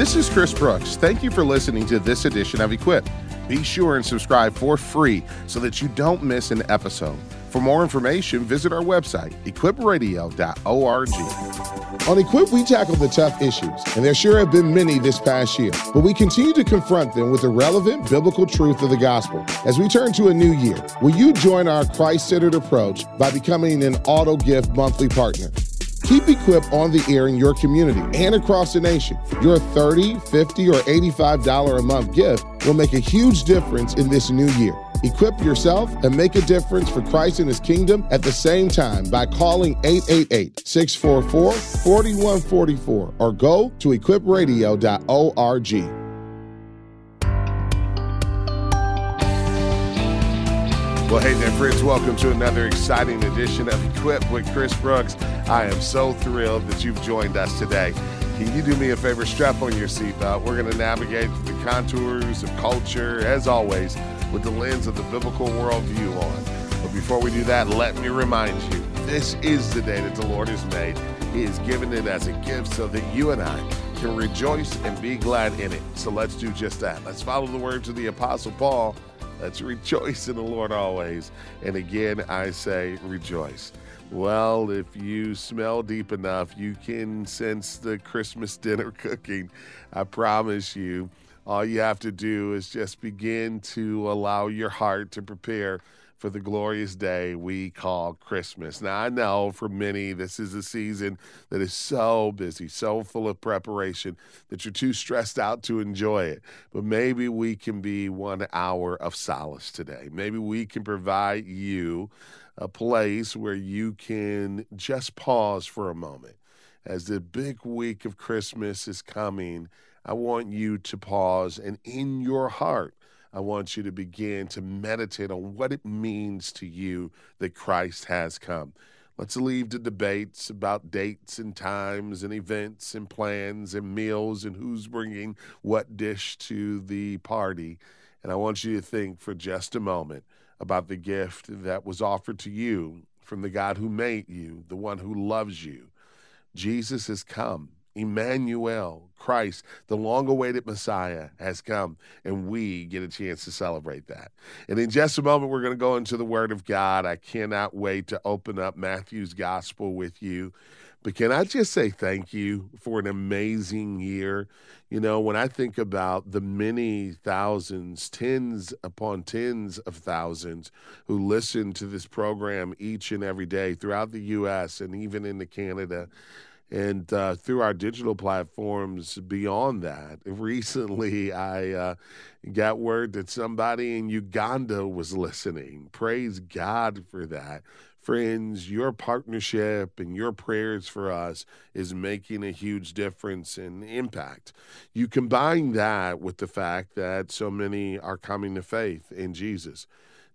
This is Chris Brooks. Thank you for listening to this edition of Equipped. Be sure and subscribe for free so that you don't miss an episode. For more information, visit our website, equipradio.org. On Equipped, we tackle the tough issues, and there sure have been many this past year, but we continue to confront them with the relevant biblical truth of the gospel. As we turn to a new year, will you join our Christ centered approach by becoming an auto gift monthly partner? Keep Equipped on the air in your community and across the nation. Your $30, $50, or $85 a month gift will make a huge difference in this new year. Equip yourself and make a difference for Christ and his kingdom at the same time by calling 888 644 4144 or go to equipradio.org. Well, hey there, friends. Welcome to another exciting edition of Equipped with Chris Brooks. I am so thrilled that you've joined us today. Can you do me a favor? Strap on your seatbelt. We're going to navigate the contours of culture, as always, with the lens of the biblical worldview on. But before we do that, let me remind you this is the day that the Lord has made. He has given it as a gift so that you and I can rejoice and be glad in it. So let's do just that. Let's follow the words of the Apostle Paul Let's rejoice in the Lord always. And again, I say rejoice. Well, if you smell deep enough, you can sense the Christmas dinner cooking. I promise you, all you have to do is just begin to allow your heart to prepare for the glorious day we call Christmas. Now, I know for many, this is a season that is so busy, so full of preparation that you're too stressed out to enjoy it. But maybe we can be one hour of solace today. Maybe we can provide you a place where you can just pause for a moment. As the big week of Christmas is coming, I want you to pause and in your heart, I want you to begin to meditate on what it means to you that Christ has come. Let's leave the debates about dates and times and events and plans and meals and who's bringing what dish to the party. And I want you to think for just a moment about the gift that was offered to you from the God who made you, the one who loves you. Jesus has come Emmanuel, Christ, the long awaited Messiah, has come, and we get a chance to celebrate that. And in just a moment, we're going to go into the Word of God. I cannot wait to open up Matthew's Gospel with you. But can I just say thank you for an amazing year? You know, when I think about the many thousands, tens upon tens of thousands who listen to this program each and every day throughout the U.S. and even into Canada, and uh, through our digital platforms beyond that. Recently, I uh, got word that somebody in Uganda was listening. Praise God for that. Friends, your partnership and your prayers for us is making a huge difference and impact. You combine that with the fact that so many are coming to faith in Jesus.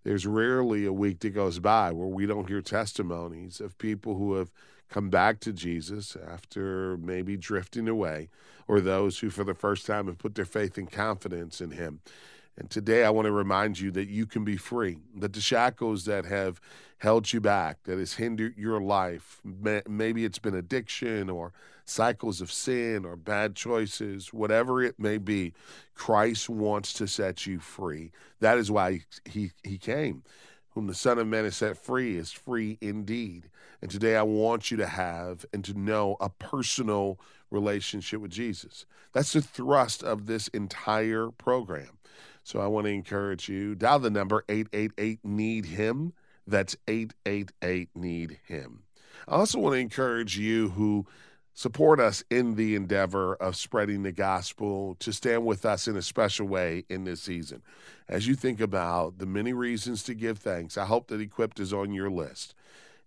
There's rarely a week that goes by where we don't hear testimonies of people who have come back to Jesus after maybe drifting away, or those who for the first time have put their faith and confidence in Him. And today I want to remind you that you can be free, that the shackles that have held you back, that has hindered your life, maybe it's been addiction or cycles of sin or bad choices, whatever it may be, Christ wants to set you free. That is why he, he came. Whom the Son of Man has set free is free indeed. And today I want you to have and to know a personal relationship with Jesus. That's the thrust of this entire program. So I want to encourage you dial the number 888 need him. That's 888 need him. I also want to encourage you who support us in the endeavor of spreading the gospel to stand with us in a special way in this season. As you think about the many reasons to give thanks, I hope that Equipped is on your list.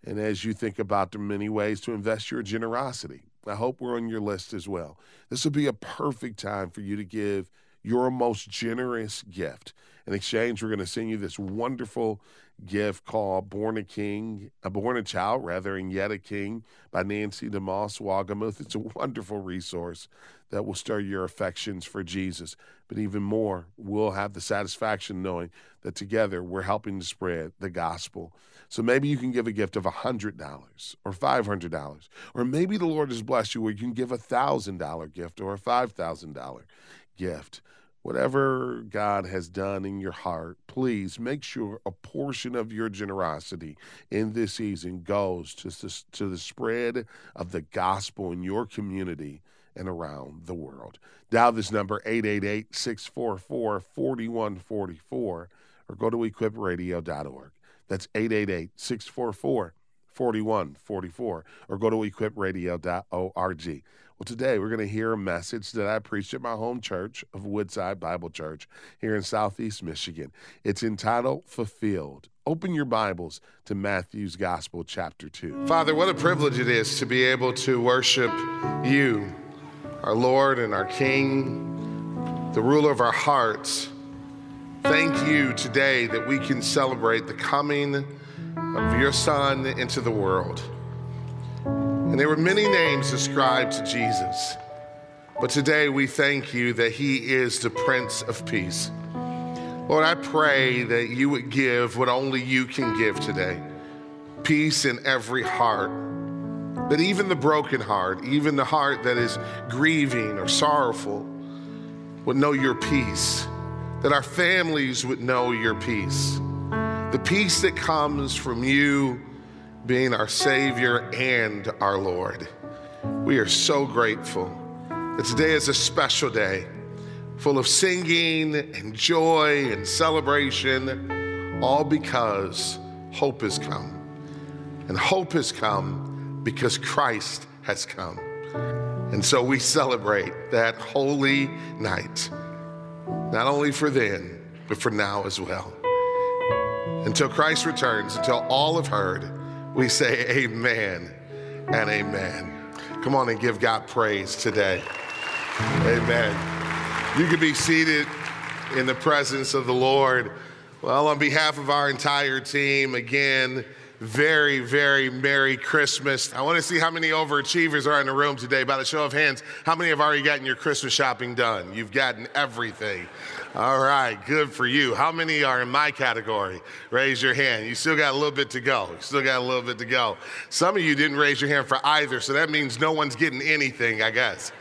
And as you think about the many ways to invest your generosity, I hope we're on your list as well. This will be a perfect time for you to give your most generous gift. In exchange, we're going to send you this wonderful gift called Born a King, a Born a Child, rather, and Yet a King by Nancy DeMoss Wolgemuth. It's a wonderful resource that will stir your affections for Jesus. But even more, we'll have the satisfaction knowing that together we're helping to spread the gospel. So maybe you can give a gift of $100 or $500, or maybe the Lord has blessed you where you can give a $1,000 gift or a $5,000 gift. Whatever God has done in your heart, please make sure a portion of your generosity in this season goes to, to the spread of the gospel in your community and around the world. Dial this number 888 644 4144 or go to equipradio.org. That's 888 644 4144 or go to equipradio.org. Well, today we're going to hear a message that I preached at my home church of Woodside Bible Church here in Southeast Michigan. It's entitled Fulfilled. Open your Bibles to Matthew's Gospel, chapter 2. Father, what a privilege it is to be able to worship you our Lord and our King, the ruler of our hearts. Thank you today that we can celebrate the coming of your Son into the world. And there were many names ascribed to Jesus, but today we thank you that he is the Prince of Peace. Lord, I pray that you would give what only you can give today peace in every heart that even the broken heart, even the heart that is grieving or sorrowful, would know your peace, that our families would know your peace, the peace that comes from you being our Savior and our Lord. We are so grateful that today is a special day full of singing and joy and celebration, all because hope has come. And hope has come because Christ has come. And so we celebrate that holy night, not only for then, but for now as well. Until Christ returns, until all have heard, we say amen and amen. Come on and give God praise today. Amen. You can be seated in the presence of the Lord. Well, on behalf of our entire team, again, very, very Merry Christmas. I want to see how many overachievers are in the room today. By the show of hands, how many have already gotten your Christmas shopping done? You've gotten everything. All right, good for you. How many are in my category? Raise your hand. You still got a little bit to go. You still got a little bit to go. Some of you didn't raise your hand for either, so that means no one's getting anything, I guess.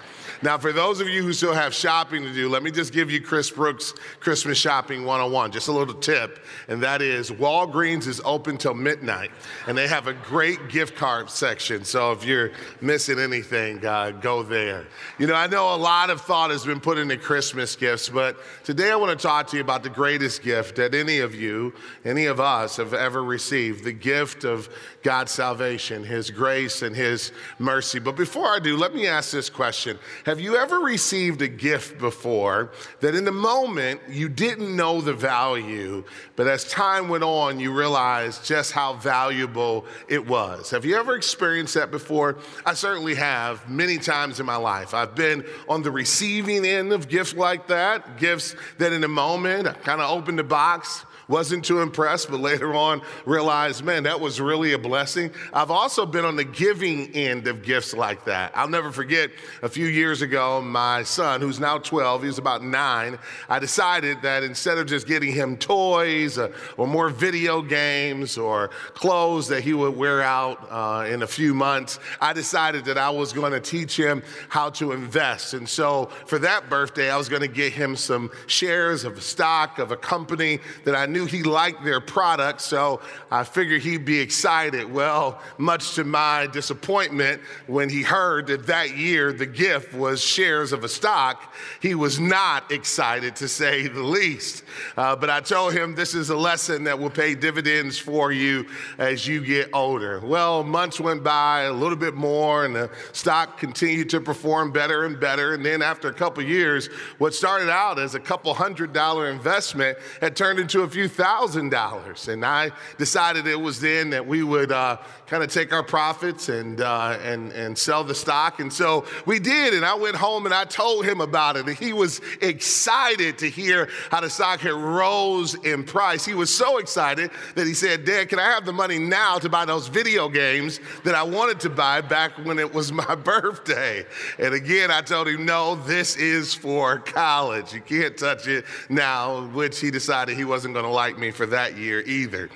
Now, for those of you who still have shopping to do, let me just give you Chris Brooks Christmas Shopping 101. Just a little tip, and that is Walgreens is open till midnight, and they have a great gift card section. So if you're missing anything, uh, go there. You know, I know a lot of thought has been put into Christmas gifts, but today I want to talk to you about the greatest gift that any of you, any of us have ever received the gift of God's salvation, His grace, and His mercy. But before I do, let me ask this question have you ever received a gift before that in the moment you didn't know the value, but as time went on, you realized just how valuable it was? Have you ever experienced that before? I certainly have many times in my life. I've been on the receiving end of gifts like that, gifts that in a moment I kind of opened the box, wasn't too impressed, but later on realized, man, that was really a blessing. I've also been on the giving end of gifts like that. I'll never forget a few years ago, my son, who's now 12, he was about nine, I decided that instead of just getting him toys uh, or more video games or clothes that he would wear out uh, in a few months, I decided that I was going to teach him how to invest. And so for that birthday, I was going to get him some shares of stock of a company that I knew knew he liked their product, so I figured he'd be excited. Well, much to my disappointment, when he heard that that year the gift was shares of a stock, he was not excited to say the least. Uh, but I told him this is a lesson that will pay dividends for you as you get older. Well, months went by, a little bit more, and the stock continued to perform better and better. And then after a couple years, what started out as a couple hundred dollar investment had turned into a few thousand dollars. And I decided it was then that we would uh, kind of take our profits and, uh, and, and sell the stock. And so we did. And I went home and I told him about it. And he was excited to hear how the stock had rose in price. He was so excited that he said, Dad, can I have the money now to buy those video games that I wanted to buy back when it was my birthday? And again, I told him, no, this is for college. You can't touch it now, which he decided he wasn't going to like me for that year either.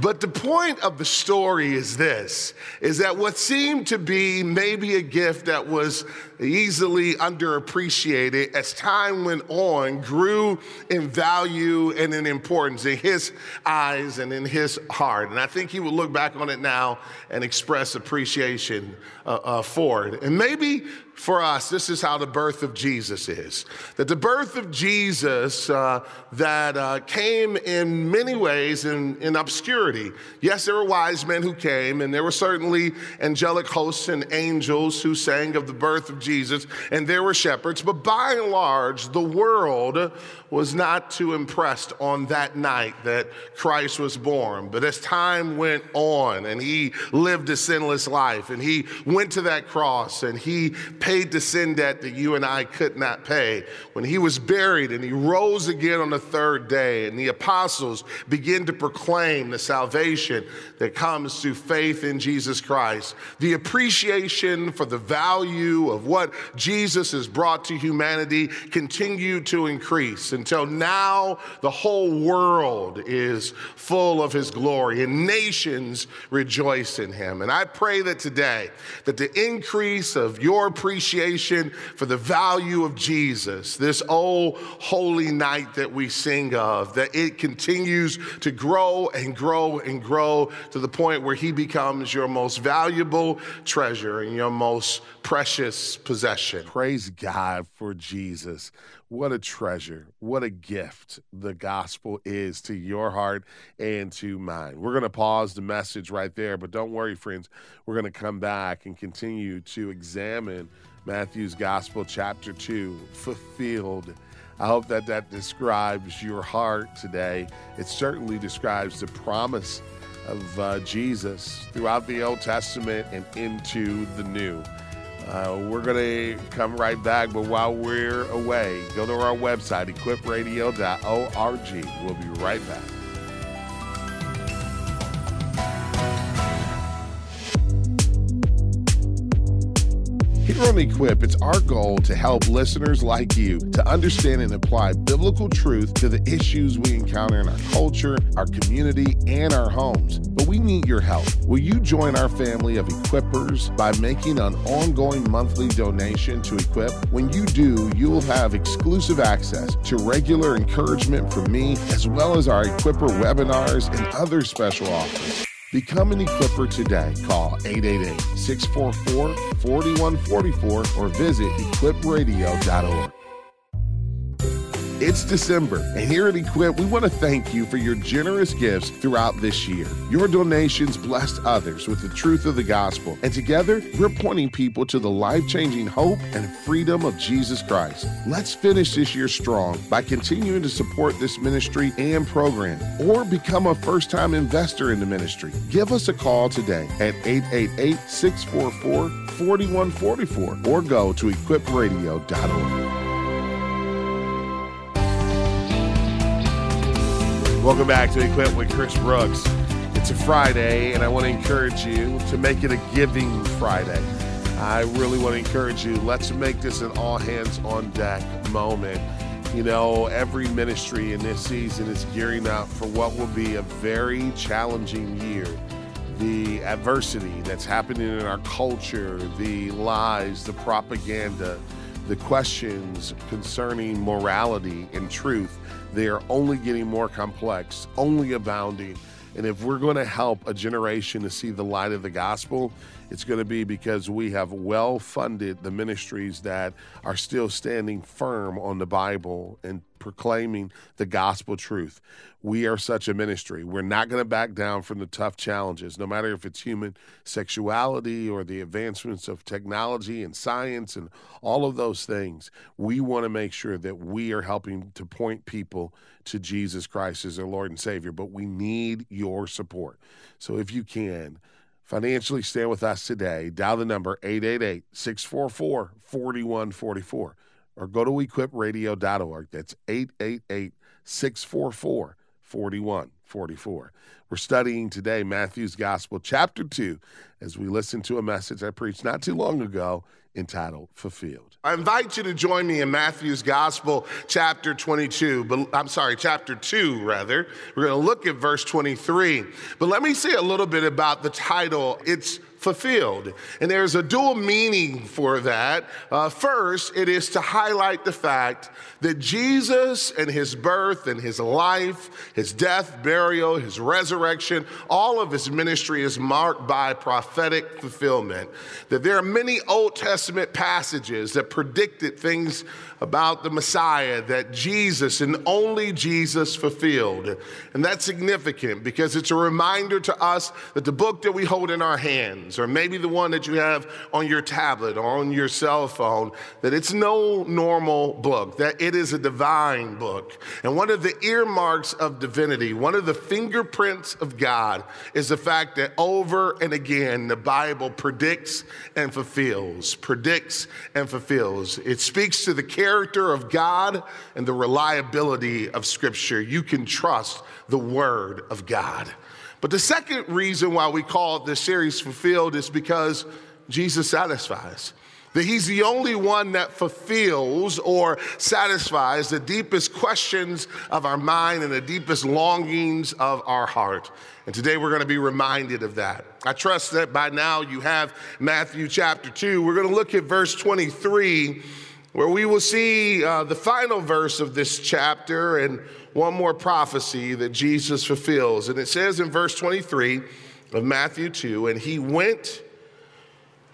But the point of the story is this is that what seemed to be maybe a gift that was easily underappreciated as time went on grew in value and in importance in his eyes and in his heart. And I think he would look back on it now and express appreciation uh, uh, for it. And maybe for us, this is how the birth of Jesus is. That the birth of Jesus uh, that uh, came in many ways in, in obscurity. Yes, there were wise men who came, and there were certainly angelic hosts and angels who sang of the birth of Jesus, and there were shepherds. But by and large, the world was not too impressed on that night that Christ was born. But as time went on, and he lived a sinless life, and he went to that cross, and he paid the sin debt that you and I could not pay. When he was buried and he rose again on the third day, and the apostles began to proclaim the salvation that comes through faith in Jesus Christ, the appreciation for the value of what Jesus has brought to humanity continued to increase until now the whole world is full of his glory and nations rejoice in him. And I pray that today that the increase of your appreciation for the value of Jesus, this old holy night that we sing of, that it continues to grow and grow and grow to the point where he becomes your most valuable treasure and your most precious possession. Praise God for Jesus. What a treasure. What a gift the gospel is to your heart and to mine. We're going to pause the message right there, but don't worry, friends. We're going to come back and continue to examine Matthew's Gospel, chapter 2, fulfilled. I hope that that describes your heart today. It certainly describes the promise of uh, Jesus throughout the Old Testament and into the New. Uh, we're going to come right back, but while we're away, go to our website, equipradio.org. We'll be right back. Here on Equipped, it's our goal to help listeners like you to understand and apply biblical truth to the issues we encounter in our culture, our community, and our homes. We need your help. Will you join our family of equippers by making an ongoing monthly donation to Equip? When you do, you will have exclusive access to regular encouragement from me, as well as our Equipper webinars and other special offers. Become an equipper today. Call 888 644 4144 or visit equipradio.org. It's December, and here at Equipped, we want to thank you for your generous gifts throughout this year. Your donations blessed others with the truth of the gospel, and together, we're pointing people to the life changing hope and freedom of Jesus Christ. Let's finish this year strong by continuing to support this ministry and program, or become a first time investor in the ministry. Give us a call today at 888 644 4144 or go to equipradio.org. Welcome back to Equipped with Chris Brooks. It's a Friday, and I want to encourage you to make it a giving Friday. I really want to encourage you, let's make this an all hands on deck moment. You know, every ministry in this season is gearing up for what will be a very challenging year. The adversity that's happening in our culture, the lies, the propaganda, the questions concerning morality and truth they are only getting more complex, only abounding. And if we're going to help a generation to see the light of the gospel, it's going to be because we have well funded the ministries that are still standing firm on the Bible and proclaiming the gospel truth. We are such a ministry. We're not going to back down from the tough challenges, no matter if it's human sexuality or the advancements of technology and science and all of those things. We want to make sure that we are helping to point people to Jesus Christ as their Lord and Savior, but we need your support. So if you can, financially stand with us today, dial the number 888 644 4144 or go to equipradio.org. That's 888 644 4144. We're studying today Matthew's Gospel, chapter 2, as we listen to a message I preached not too long ago entitled Fulfilled. I invite you to join me in Matthew's Gospel, chapter 22. But I'm sorry, chapter 2, rather. We're going to look at verse 23. But let me say a little bit about the title. It's fulfilled. And there's a dual meaning for that. Uh, first, it is to highlight the fact that Jesus and his birth and his life, his death, burial, his resurrection, all of his ministry is marked by prophetic fulfillment. That there are many Old Testament passages that predicted things about the Messiah that Jesus and only Jesus fulfilled. And that's significant because it's a reminder to us that the book that we hold in our hands, or maybe the one that you have on your tablet or on your cell phone, that it's no normal book, that it is a divine book. And one of the earmarks of divinity, one of the fingerprints of God, is the fact that over and again the Bible predicts and fulfills, predicts and fulfills. It speaks to the character of God and the reliability of Scripture. You can trust the Word of God. But the second reason why we call this series fulfilled is because Jesus satisfies. That he's the only one that fulfills or satisfies the deepest questions of our mind and the deepest longings of our heart. And today we're going to be reminded of that. I trust that by now you have Matthew chapter 2. We're going to look at verse 23 where we will see uh, the final verse of this chapter and one more prophecy that Jesus fulfills. And it says in verse 23 of Matthew 2 and he went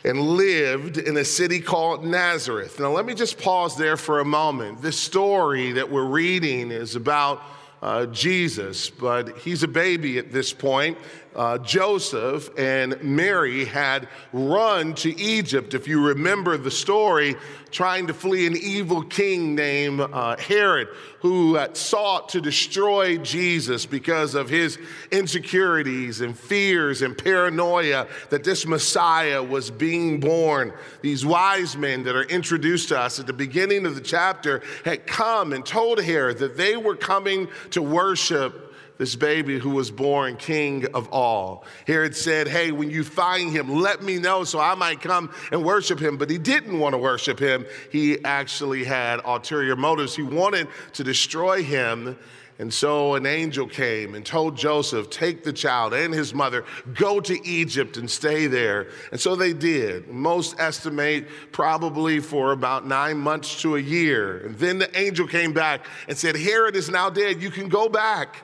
and lived in a city called Nazareth. Now, let me just pause there for a moment. This story that we're reading is about uh, Jesus, but he's a baby at this point uh, Joseph and Mary had run to Egypt, if you remember the story, trying to flee an evil king named uh, Herod, who uh, sought to destroy Jesus because of his insecurities and fears and paranoia that this Messiah was being born. These wise men that are introduced to us at the beginning of the chapter had come and told Herod that they were coming to worship this baby who was born king of all. Herod said, Hey, when you find him, let me know so I might come and worship him. But he didn't want to worship him. He actually had ulterior motives. He wanted to destroy him. And so an angel came and told Joseph, Take the child and his mother, go to Egypt and stay there. And so they did. Most estimate probably for about nine months to a year. And then the angel came back and said, Herod is now dead. You can go back.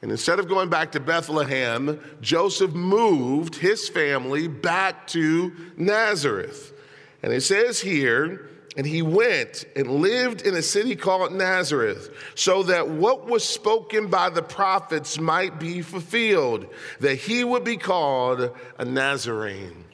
And instead of going back to Bethlehem, Joseph moved his family back to Nazareth. And it says here, and he went and lived in a city called Nazareth, so that what was spoken by the prophets might be fulfilled, that he would be called a Nazarene.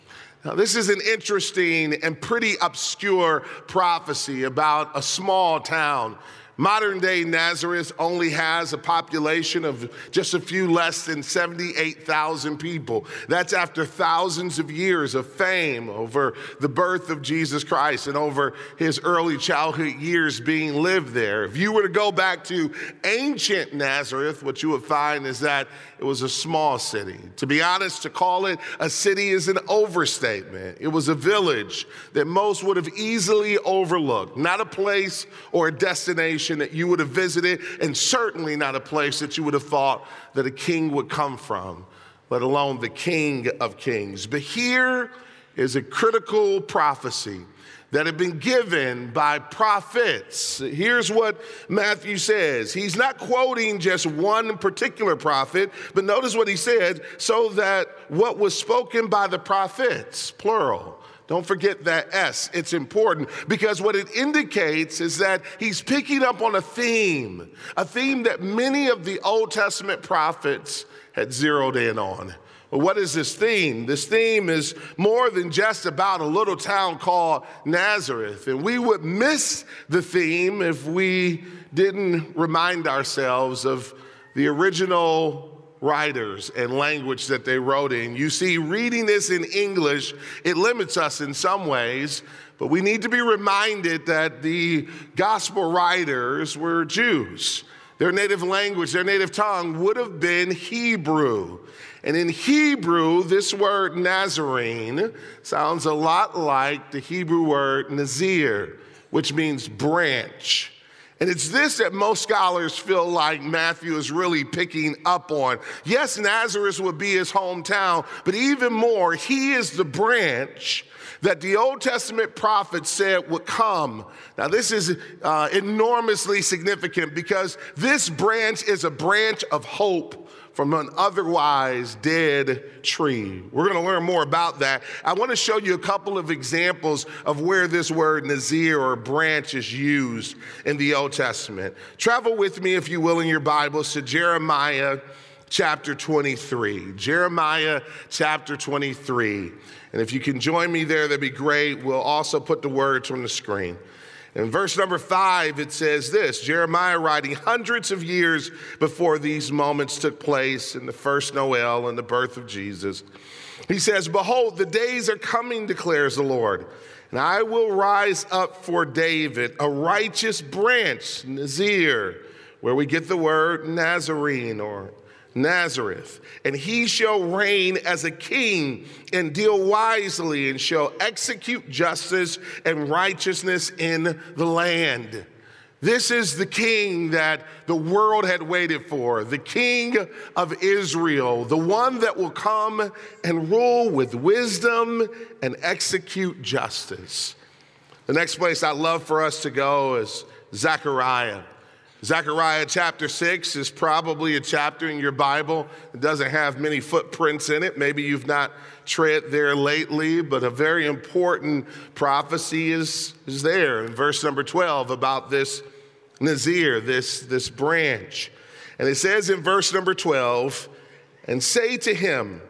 Now, this is an interesting and pretty obscure prophecy about a small town Modern day Nazareth only has a population of just a few less than 78,000 people. That's after thousands of years of fame over the birth of Jesus Christ and over his early childhood years being lived there. If you were to go back to ancient Nazareth, what you would find is that it was a small city. To be honest, to call it a city is an overstatement. It was a village that most would have easily overlooked, not a place or a destination that you would have visited, and certainly not a place that you would have thought that a king would come from, let alone the king of kings. But here is a critical prophecy that have been given by prophets. Here's what Matthew says. He's not quoting just one particular prophet, but notice what he said so that what was spoken by the prophets, plural, Don't forget that S. It's important because what it indicates is that he's picking up on a theme, a theme that many of the Old Testament prophets had zeroed in on. Well, what is this theme? This theme is more than just about a little town called Nazareth. And we would miss the theme if we didn't remind ourselves of the original writers and language that they wrote in. You see, reading this in English, it limits us in some ways, but we need to be reminded that the gospel writers were Jews. Their native language, their native tongue would have been Hebrew. And in Hebrew, this word Nazarene sounds a lot like the Hebrew word Nazir, which means branch. And it's this that most scholars feel like Matthew is really picking up on. Yes, Nazareth would be his hometown, but even more, he is the branch that the Old Testament prophets said would come. Now, this is uh, enormously significant because this branch is a branch of hope from an otherwise dead tree. We're going to learn more about that. I want to show you a couple of examples of where this word Nazir or branch is used in the Old Testament. Travel with me, if you will, in your Bibles to Jeremiah chapter 23. Jeremiah chapter 23. And if you can join me there, that'd be great. We'll also put the words on the screen. In verse number five, it says this Jeremiah writing hundreds of years before these moments took place in the first Noel and the birth of Jesus. He says, Behold, the days are coming, declares the Lord, and I will rise up for David a righteous branch, Nazir, where we get the word Nazarene or Nazareth, and he shall reign as a king and deal wisely and shall execute justice and righteousness in the land. This is the king that the world had waited for, the king of Israel, the one that will come and rule with wisdom and execute justice. The next place I'd love for us to go is Zechariah. Zechariah chapter 6 is probably a chapter in your Bible. It doesn't have many footprints in it. Maybe you've not tread there lately, but a very important prophecy is, is there in verse number 12 about this Nazir, this, this branch. And it says in verse number 12, and say to him,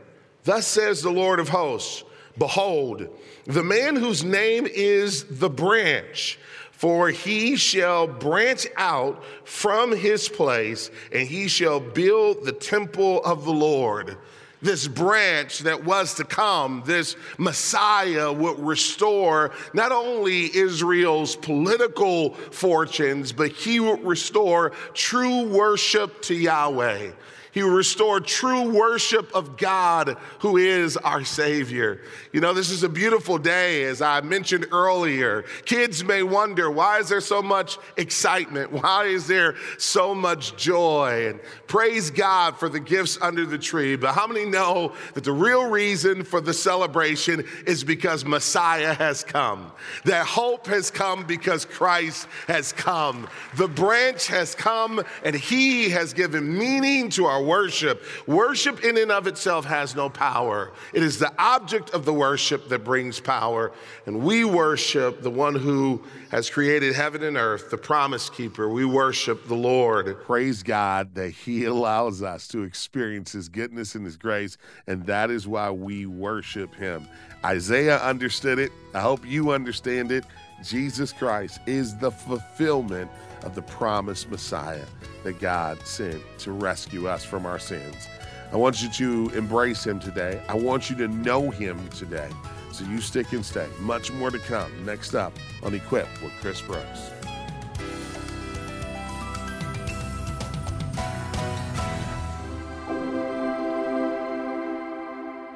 Thus says the Lord of hosts, Behold, the man whose name is the branch for he shall branch out from his place, and he shall build the temple of the Lord. This branch that was to come, this Messiah would restore not only Israel's political fortunes, but he would restore true worship to Yahweh. He will restore true worship of God, who is our Savior. You know, this is a beautiful day, as I mentioned earlier. Kids may wonder why is there so much excitement? Why is there so much joy? And praise God for the gifts under the tree. But how many know that the real reason for the celebration is because Messiah has come? That hope has come because Christ has come. The branch has come and he has given meaning to our worship. Worship in and of itself has no power. It is the object of the worship that brings power. And we worship the one who has created heaven and earth, the promise keeper. We worship the Lord. Praise God that He allows us to experience His goodness and His grace. And that is why we worship Him. Isaiah understood it. I hope you understand it. Jesus Christ is the fulfillment of the promised Messiah that God sent to rescue us from our sins. I want you to embrace him today. I want you to know him today. So you stick and stay. Much more to come next up on Equipped with Chris Brooks.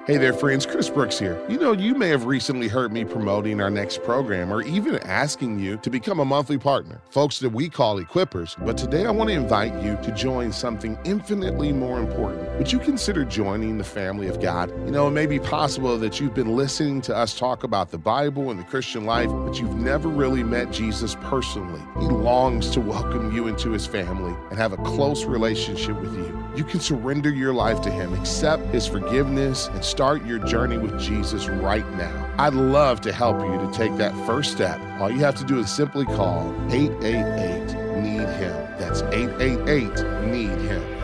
Hey there, friends. Chris Brooks here. You know, you may have recently heard me promoting our next program or even asking you to become a monthly partner, folks that we call equippers. But today I want to invite you to join something infinitely more important. Would you consider joining the family of God? You know, it may be possible that you've been listening to us talk about the Bible and the Christian life, but you've never really met Jesus personally. He longs to welcome you into his family and have a close relationship with you. You can surrender your life to Him, accept His forgiveness, and start your journey with Jesus right now. I'd love to help you to take that first step. All you have to do is simply call 888 Need Him. That's 888 Need Him.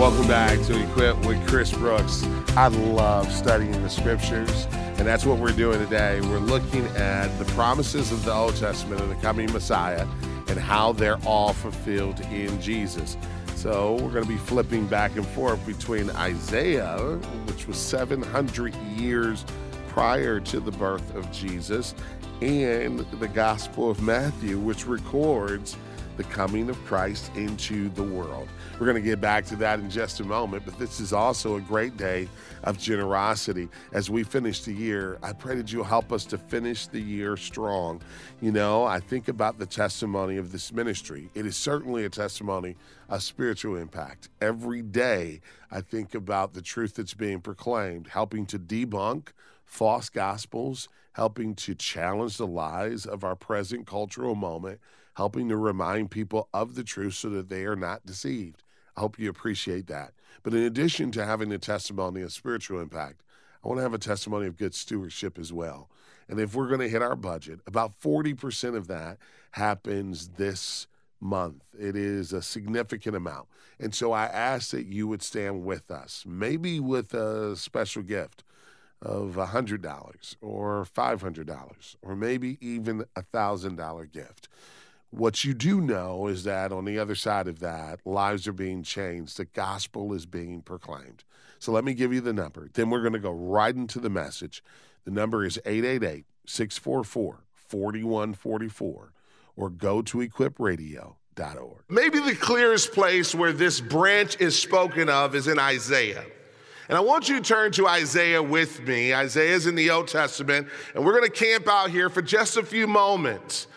Welcome back to Equipped with Chris Brooks. I love studying the scriptures, and that's what we're doing today. We're looking at the promises of the Old Testament of the coming Messiah and how they're all fulfilled in Jesus. So we're going to be flipping back and forth between Isaiah, which was 700 years prior to the birth of Jesus, and the Gospel of Matthew, which records the coming of Christ into the world. We're going to get back to that in just a moment, but this is also a great day of generosity. As we finish the year, I pray that you'll help us to finish the year strong. You know, I think about the testimony of this ministry. It is certainly a testimony of spiritual impact. Every day, I think about the truth that's being proclaimed, helping to debunk false gospels, helping to challenge the lies of our present cultural moment helping to remind people of the truth so that they are not deceived. Hope you appreciate that. But in addition to having a testimony of spiritual impact, I want to have a testimony of good stewardship as well. And if we're going to hit our budget, about 40% of that happens this month. It is a significant amount. And so I ask that you would stand with us, maybe with a special gift of $100 or $500 or maybe even a $1,000 gift. What you do know is that on the other side of that, lives are being changed. The gospel is being proclaimed. So let me give you the number. Then we're going to go right into the message. The number is 888 644 4144 or go to equipradio.org. Maybe the clearest place where this branch is spoken of is in Isaiah. And I want you to turn to Isaiah with me. Isaiah is in the Old Testament, and we're going to camp out here for just a few moments.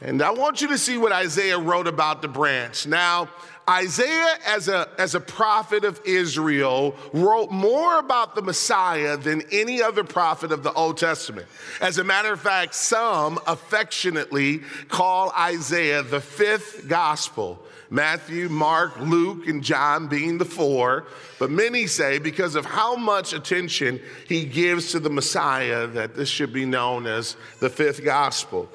And I want you to see what Isaiah wrote about the branch. Now, Isaiah, as a, as a prophet of Israel, wrote more about the Messiah than any other prophet of the Old Testament. As a matter of fact, some affectionately call Isaiah the fifth gospel. Matthew, Mark, Luke, and John being the four. But many say because of how much attention he gives to the Messiah that this should be known as the fifth gospel.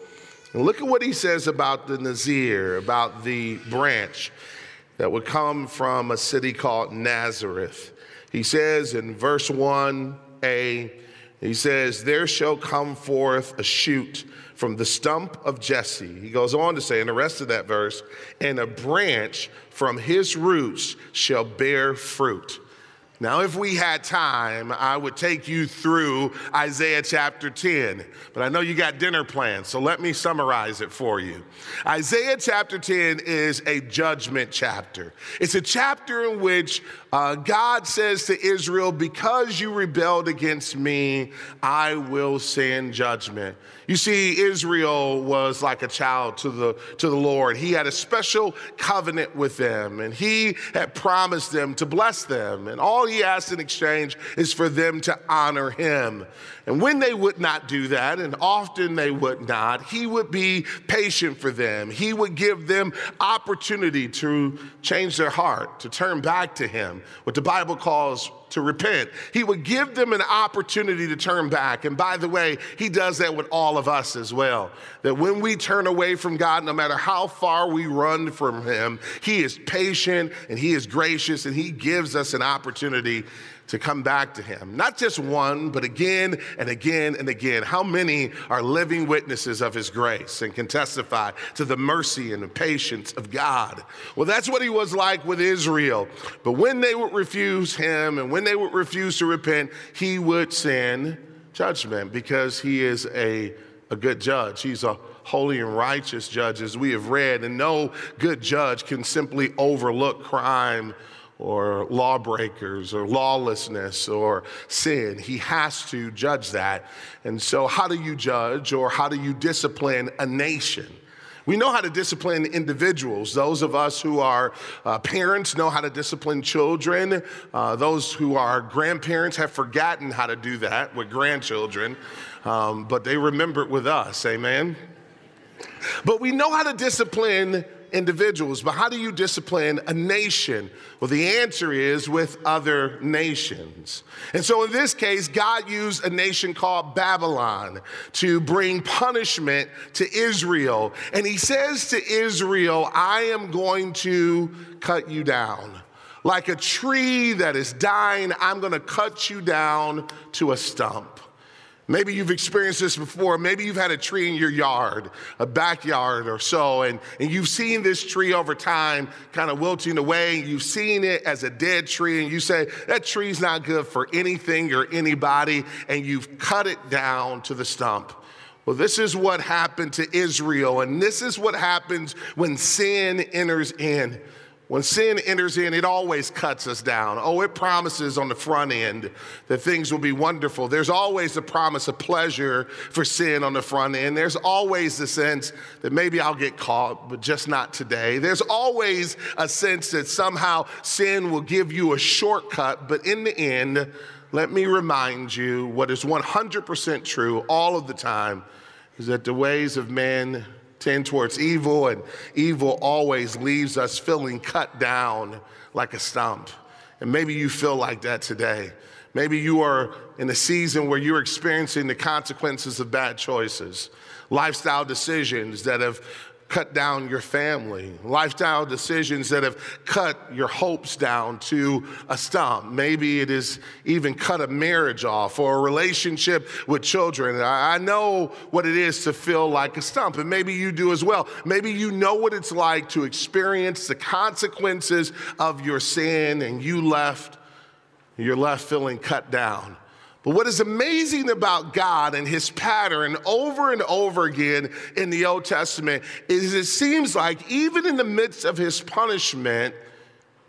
And look at what he says about the Nazir, about the branch that would come from a city called Nazareth. He says in verse 1a, he says, There shall come forth a shoot from the stump of Jesse. He goes on to say in the rest of that verse, and a branch from his roots shall bear fruit. Now, if we had time, I would take you through Isaiah chapter 10, but I know you got dinner plans, so let me summarize it for you. Isaiah chapter 10 is a judgment chapter. It's a chapter in which uh, God says to Israel, Because you rebelled against me, I will send judgment. You see, Israel was like a child to the, to the Lord. He had a special covenant with them, and he had promised them to bless them. And all he asked in exchange is for them to honor him. And when they would not do that, and often they would not, he would be patient for them. He would give them opportunity to change their heart, to turn back to him, what the Bible calls to repent. He would give them an opportunity to turn back. And by the way, He does that with all of us as well. That when we turn away from God, no matter how far we run from Him, He is patient and He is gracious and He gives us an opportunity to come back to him. Not just one, but again and again and again. How many are living witnesses of his grace and can testify to the mercy and the patience of God? Well, that's what he was like with Israel. But when they would refuse him and when they would refuse to repent, he would send judgment because he is a, a good judge. He's a holy and righteous judge, as we have read, and no good judge can simply overlook crime or lawbreakers or lawlessness or sin. He has to judge that. And so, how do you judge or how do you discipline a nation? We know how to discipline individuals. Those of us who are uh, parents know how to discipline children. Uh, those who are grandparents have forgotten how to do that with grandchildren, um, but they remember it with us. Amen. But we know how to discipline individuals, but how do you discipline a nation? Well, the answer is with other nations. And so in this case, God used a nation called Babylon to bring punishment to Israel. And he says to Israel, I am going to cut you down. Like a tree that is dying, I'm going to cut you down to a stump. Maybe you've experienced this before. Maybe you've had a tree in your yard, a backyard or so, and, and you've seen this tree over time kind of wilting away. You've seen it as a dead tree, and you say, that tree's not good for anything or anybody, and you've cut it down to the stump. Well, this is what happened to Israel, and this is what happens when sin enters in. When sin enters in, it always cuts us down. Oh, it promises on the front end that things will be wonderful. There's always the promise of pleasure for sin on the front end. There's always the sense that maybe I'll get caught, but just not today. There's always a sense that somehow sin will give you a shortcut, but in the end, let me remind you what is 100% true all of the time is that the ways of man tend towards evil, and evil always leaves us feeling cut down like a stump. And maybe you feel like that today. Maybe you are in a season where you're experiencing the consequences of bad choices, lifestyle decisions that have cut down your family, lifestyle decisions that have cut your hopes down to a stump. Maybe it is even cut a marriage off or a relationship with children. I know what it is to feel like a stump, and maybe you do as well. Maybe you know what it's like to experience the consequences of your sin and you left, you're left feeling cut down. But what is amazing about God and his pattern over and over again in the Old Testament is it seems like even in the midst of his punishment,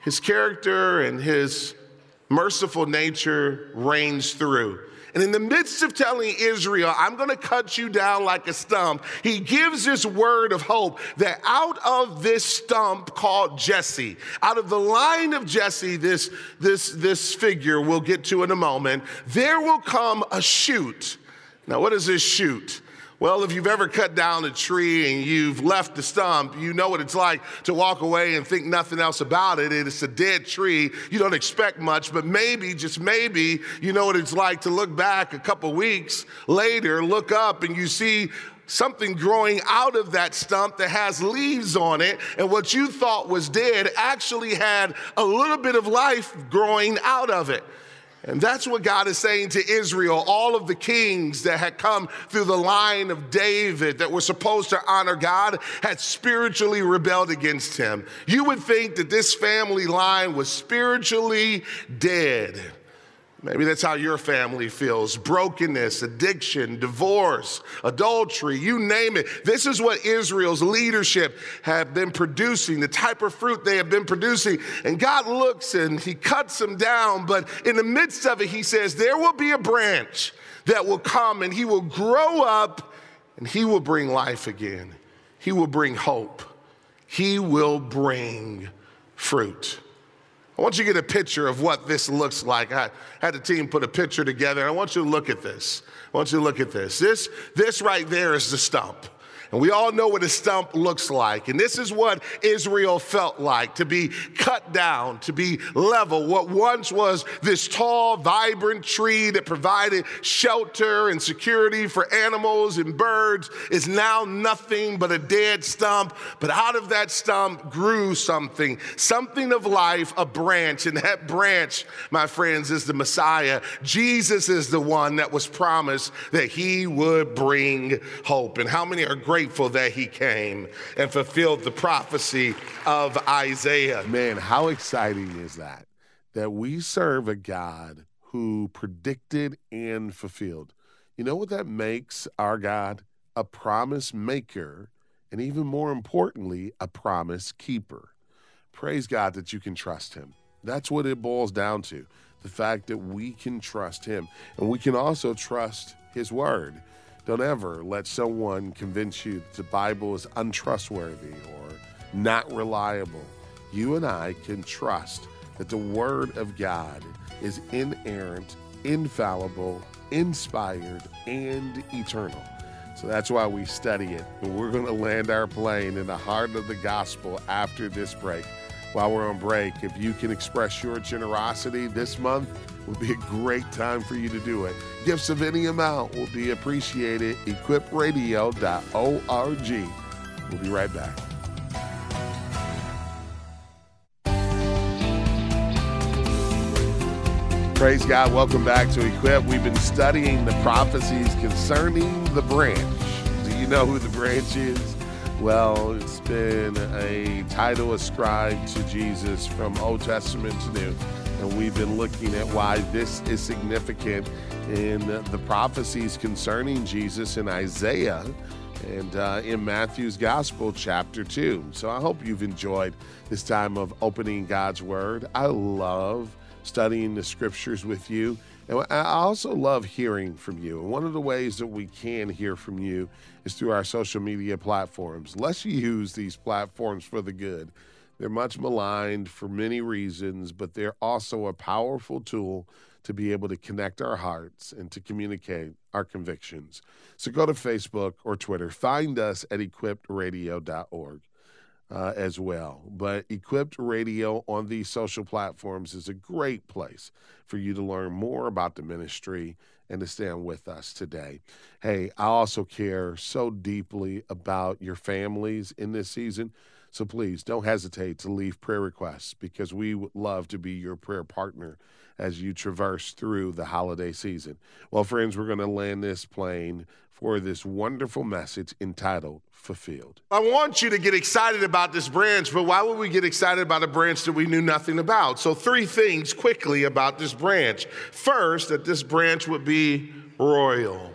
his character and his merciful nature reigns through. And in the midst of telling Israel, I'm going to cut you down like a stump, he gives this word of hope that out of this stump called Jesse, out of the line of Jesse, this, this, this figure we'll get to in a moment, there will come a shoot. Now, what is this shoot? Well, if you've ever cut down a tree and you've left the stump, you know what it's like to walk away and think nothing else about it. It's a dead tree. You don't expect much, but maybe, just maybe, you know what it's like to look back a couple weeks later, look up, and you see something growing out of that stump that has leaves on it, and what you thought was dead actually had a little bit of life growing out of it. And that's what God is saying to Israel. All of the kings that had come through the line of David that were supposed to honor God had spiritually rebelled against him. You would think that this family line was spiritually dead. Maybe that's how your family feels brokenness, addiction, divorce, adultery, you name it. This is what Israel's leadership have been producing, the type of fruit they have been producing. And God looks and He cuts them down, but in the midst of it, He says, There will be a branch that will come and He will grow up and He will bring life again. He will bring hope. He will bring fruit. I want you to get a picture of what this looks like. I had the team put a picture together. I want you to look at this. I want you to look at this. This, this right there is the stump. And we all know what a stump looks like. And this is what Israel felt like to be cut down, to be level. What once was this tall, vibrant tree that provided shelter and security for animals and birds is now nothing but a dead stump. But out of that stump grew something, something of life, a branch. And that branch, my friends, is the Messiah. Jesus is the one that was promised that he would bring hope. And how many are grateful? Grateful that he came and fulfilled the prophecy of Isaiah. Man, how exciting is that? That we serve a God who predicted and fulfilled. You know what that makes our God? A promise maker, and even more importantly, a promise keeper. Praise God that you can trust him. That's what it boils down to the fact that we can trust him. And we can also trust his word. Don't ever let someone convince you that the Bible is untrustworthy or not reliable. You and I can trust that the Word of God is inerrant, infallible, inspired, and eternal. So that's why we study it. And we're going to land our plane in the heart of the gospel after this break. While we're on break, if you can express your generosity this month, would be a great time for you to do it. Gifts of any amount will be appreciated. Equippedradio.org. We'll be right back. Praise God. Welcome back to Equipped. We've been studying the prophecies concerning the branch. Do you know who the branch is? Well, it's been a title ascribed to Jesus from Old Testament to New and we've been looking at why this is significant in the prophecies concerning Jesus in Isaiah and uh, in Matthew's Gospel, chapter 2. So I hope you've enjoyed this time of opening God's Word. I love studying the scriptures with you. And I also love hearing from you. And one of the ways that we can hear from you is through our social media platforms. Let's use these platforms for the good. They're much maligned for many reasons, but they're also a powerful tool to be able to connect our hearts and to communicate our convictions. So go to Facebook or Twitter. Find us at equippedradio.org uh, as well. But Equipped Radio on these social platforms is a great place for you to learn more about the ministry and to stand with us today. Hey, I also care so deeply about your families in this season. So please don't hesitate to leave prayer requests because we would love to be your prayer partner as you traverse through the holiday season. Well, friends, we're going to land this plane for this wonderful message entitled Fulfilled. I want you to get excited about this branch, but why would we get excited about a branch that we knew nothing about? So, three things quickly about this branch. First, that this branch would be royal.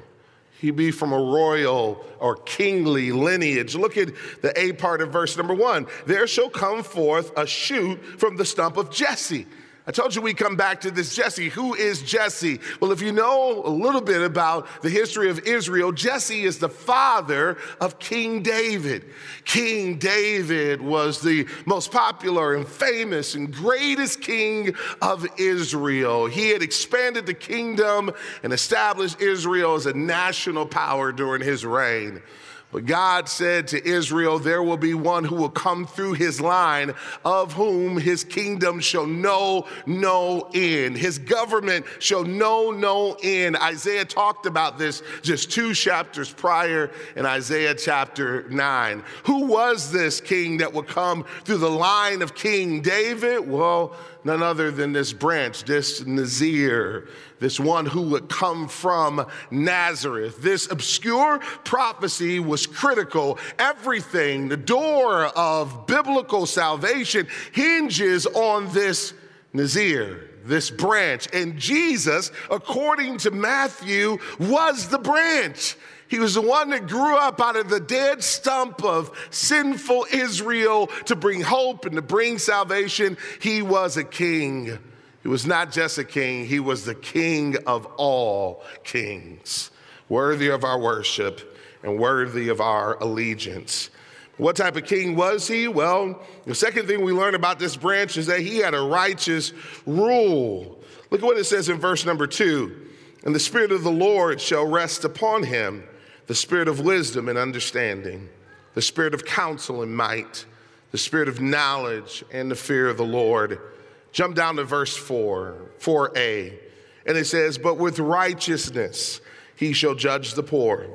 He'd be from a royal or kingly lineage. Look at the A part of verse number one. There shall come forth a shoot from the stump of Jesse. I told you we come back to this Jesse. Who is Jesse? Well, if you know a little bit about the history of Israel, Jesse is the father of King David. King David was the most popular and famous and greatest king of Israel. He had expanded the kingdom and established Israel as a national power during his reign. But God said to Israel, There will be one who will come through his line, of whom his kingdom shall know no end. His government shall know no end. Isaiah talked about this just two chapters prior in Isaiah chapter 9. Who was this king that would come through the line of King David? Well, none other than this branch, this Nazir, this one who would come from Nazareth. This obscure prophecy was critical. Everything, the door of biblical salvation, hinges on this Nazir this branch. And Jesus, according to Matthew, was the branch. He was the one that grew up out of the dead stump of sinful Israel to bring hope and to bring salvation. He was a king. He was not just a king, he was the king of all kings, worthy of our worship and worthy of our allegiance. What type of king was he? Well, the second thing we learn about this branch is that he had a righteous rule. Look at what it says in verse number two. And the Spirit of the Lord shall rest upon him the Spirit of wisdom and understanding, the Spirit of counsel and might, the Spirit of knowledge and the fear of the Lord. Jump down to verse 4, 4a. And it says, But with righteousness he shall judge the poor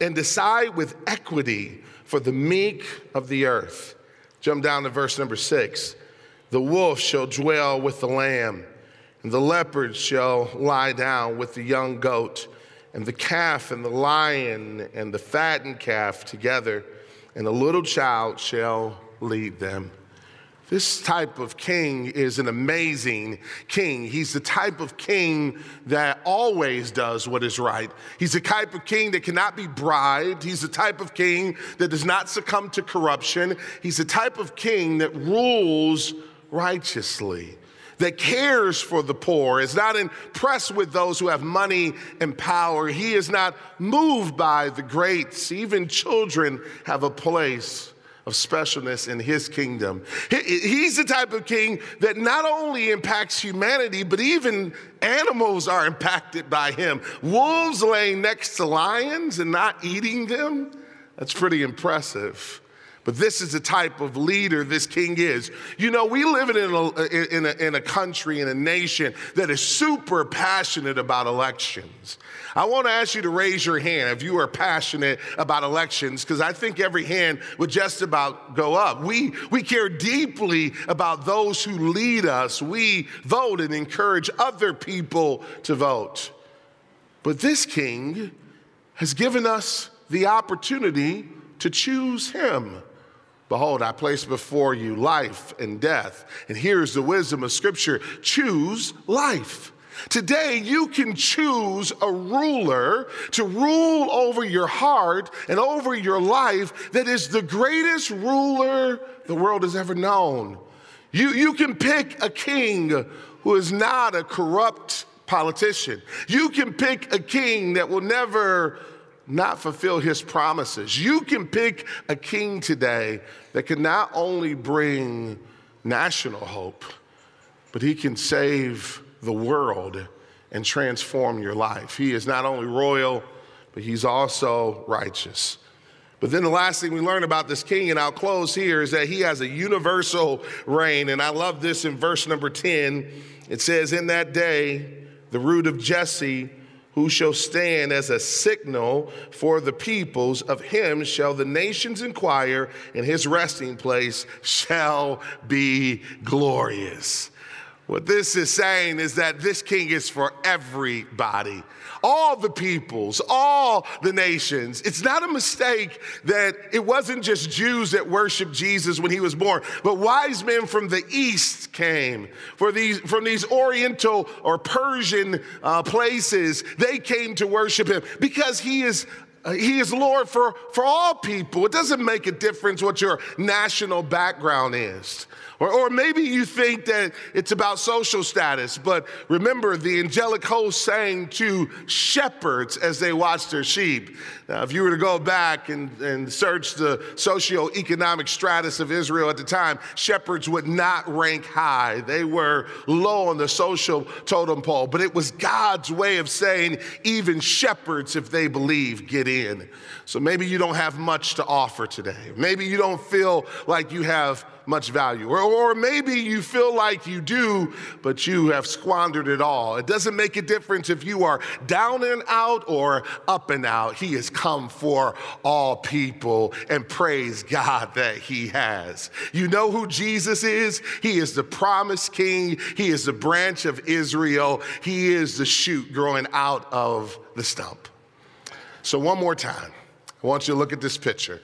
and decide with equity for the meek of the earth. Jump down to verse number six. The wolf shall dwell with the lamb, and the leopard shall lie down with the young goat, and the calf and the lion and the fattened calf together, and the little child shall lead them. This type of king is an amazing king. He's the type of king that always does what is right. He's the type of king that cannot be bribed. He's the type of king that does not succumb to corruption. He's the type of king that rules righteously, that cares for the poor, is not impressed with those who have money and power. He is not moved by the greats. Even children have a place of specialness in his kingdom. He's the type of king that not only impacts humanity, but even animals are impacted by him. Wolves laying next to lions and not eating them, that's pretty impressive. But this is the type of leader this king is. You know, we live in a, in a, in a country, in a nation that is super passionate about elections. I want to ask you to raise your hand if you are passionate about elections, because I think every hand would just about go up. We, we care deeply about those who lead us. We vote and encourage other people to vote. But this king has given us the opportunity to choose him. Behold, I place before you life and death. And here's the wisdom of Scripture choose life. Today, you can choose a ruler to rule over your heart and over your life that is the greatest ruler the world has ever known. You, you can pick a king who is not a corrupt politician. You can pick a king that will never not fulfill his promises. You can pick a king today that can not only bring national hope, but he can save the world and transform your life. He is not only royal, but he's also righteous. But then the last thing we learn about this king, and I'll close here, is that he has a universal reign. And I love this in verse number 10. It says, In that day, the root of Jesse who shall stand as a signal for the peoples. Of him shall the nations inquire, and his resting place shall be glorious. What this is saying is that this king is for everybody, all the peoples, all the nations. It's not a mistake that it wasn't just Jews that worshiped Jesus when he was born, but wise men from the east came. For these, from these Oriental or Persian uh, places, they came to worship him because he is Uh, he is Lord for, for all people. It doesn't make a difference what your national background is. Or, or maybe you think that it's about social status, but remember the angelic host sang to shepherds as they watched their sheep. Now, if you were to go back and, and search the socio-economic status of Israel at the time, shepherds would not rank high. They were low on the social totem pole, but it was God's way of saying even shepherds, if they believe, get in. So maybe you don't have much to offer today. Maybe you don't feel like you have much value. Or, or maybe you feel like you do, but you have squandered it all. It doesn't make a difference if you are down and out or up and out. He has come for all people, and praise God that He has. You know who Jesus is? He is the promised King, He is the branch of Israel, He is the shoot growing out of the stump. So, one more time, I want you to look at this picture.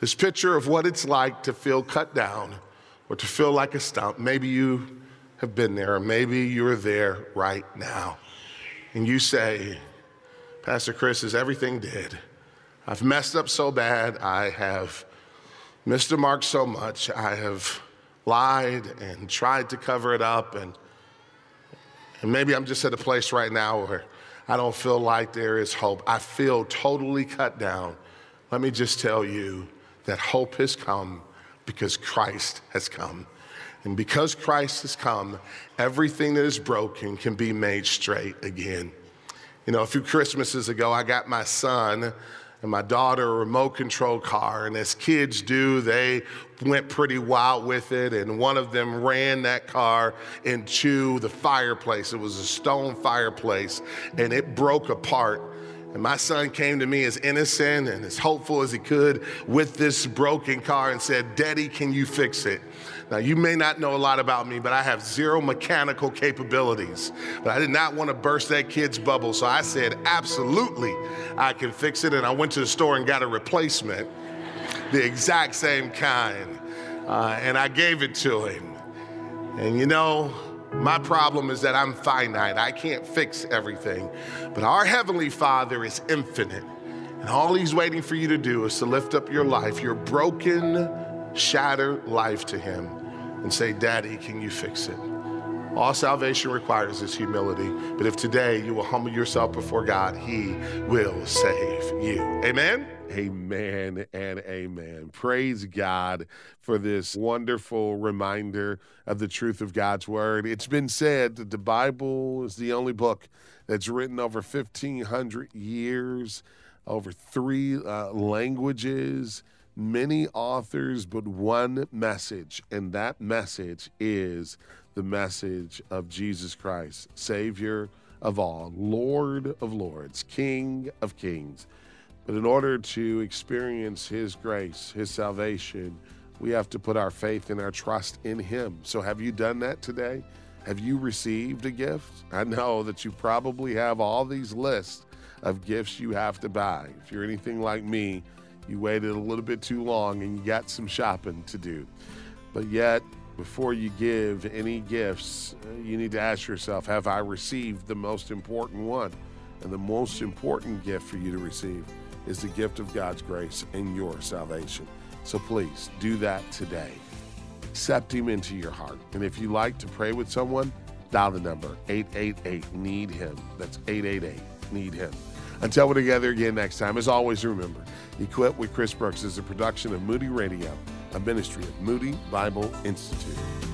This picture of what it's like to feel cut down or to feel like a stump. Maybe you have been there, or maybe you're there right now. And you say, Pastor Chris, is everything dead? I've messed up so bad. I have missed the mark so much. I have lied and tried to cover it up. And, and maybe I'm just at a place right now where I don't feel like there is hope. I feel totally cut down. Let me just tell you that hope has come because Christ has come. And because Christ has come, everything that is broken can be made straight again. You know, a few Christmases ago, I got my son and my daughter a remote control car. And as kids do, they went pretty wild with it. And one of them ran that car into the fireplace. It was a stone fireplace, and it broke apart. And my son came to me as innocent and as hopeful as he could with this broken car and said, Daddy, can you fix it? Now, you may not know a lot about me, but I have zero mechanical capabilities. But I did not want to burst that kid's bubble, so I said, Absolutely, I can fix it. And I went to the store and got a replacement, the exact same kind. Uh, and I gave it to him. And you know, my problem is that I'm finite. I can't fix everything. But our Heavenly Father is infinite. And all He's waiting for you to do is to lift up your life, your broken, shattered life to Him and say, Daddy, can you fix it? All salvation requires is humility. But if today you will humble yourself before God, He will save you. Amen? Amen and amen. Praise God for this wonderful reminder of the truth of God's word. It's been said that the Bible is the only book that's written over 1,500 years, over three uh, languages many authors, but one message, and that message is the message of Jesus Christ, Savior of all, Lord of lords, King of kings. But in order to experience His grace, His salvation, we have to put our faith and our trust in Him. So, have you done that today? Have you received a gift? I know that you probably have all these lists of gifts you have to buy. If you're anything like me, you waited a little bit too long and you got some shopping to do. But yet, before you give any gifts, uh, you need to ask yourself Have I received the most important one? And the most important gift for you to receive is the gift of God's grace and your salvation. So please do that today. Accept Him into your heart. And if you like to pray with someone, dial the number 888 Need Him. That's 888 Need Him. Until we're together again next time, as always, remember Equipped with Chris Brooks is a production of Moody Radio, a ministry of Moody Bible Institute.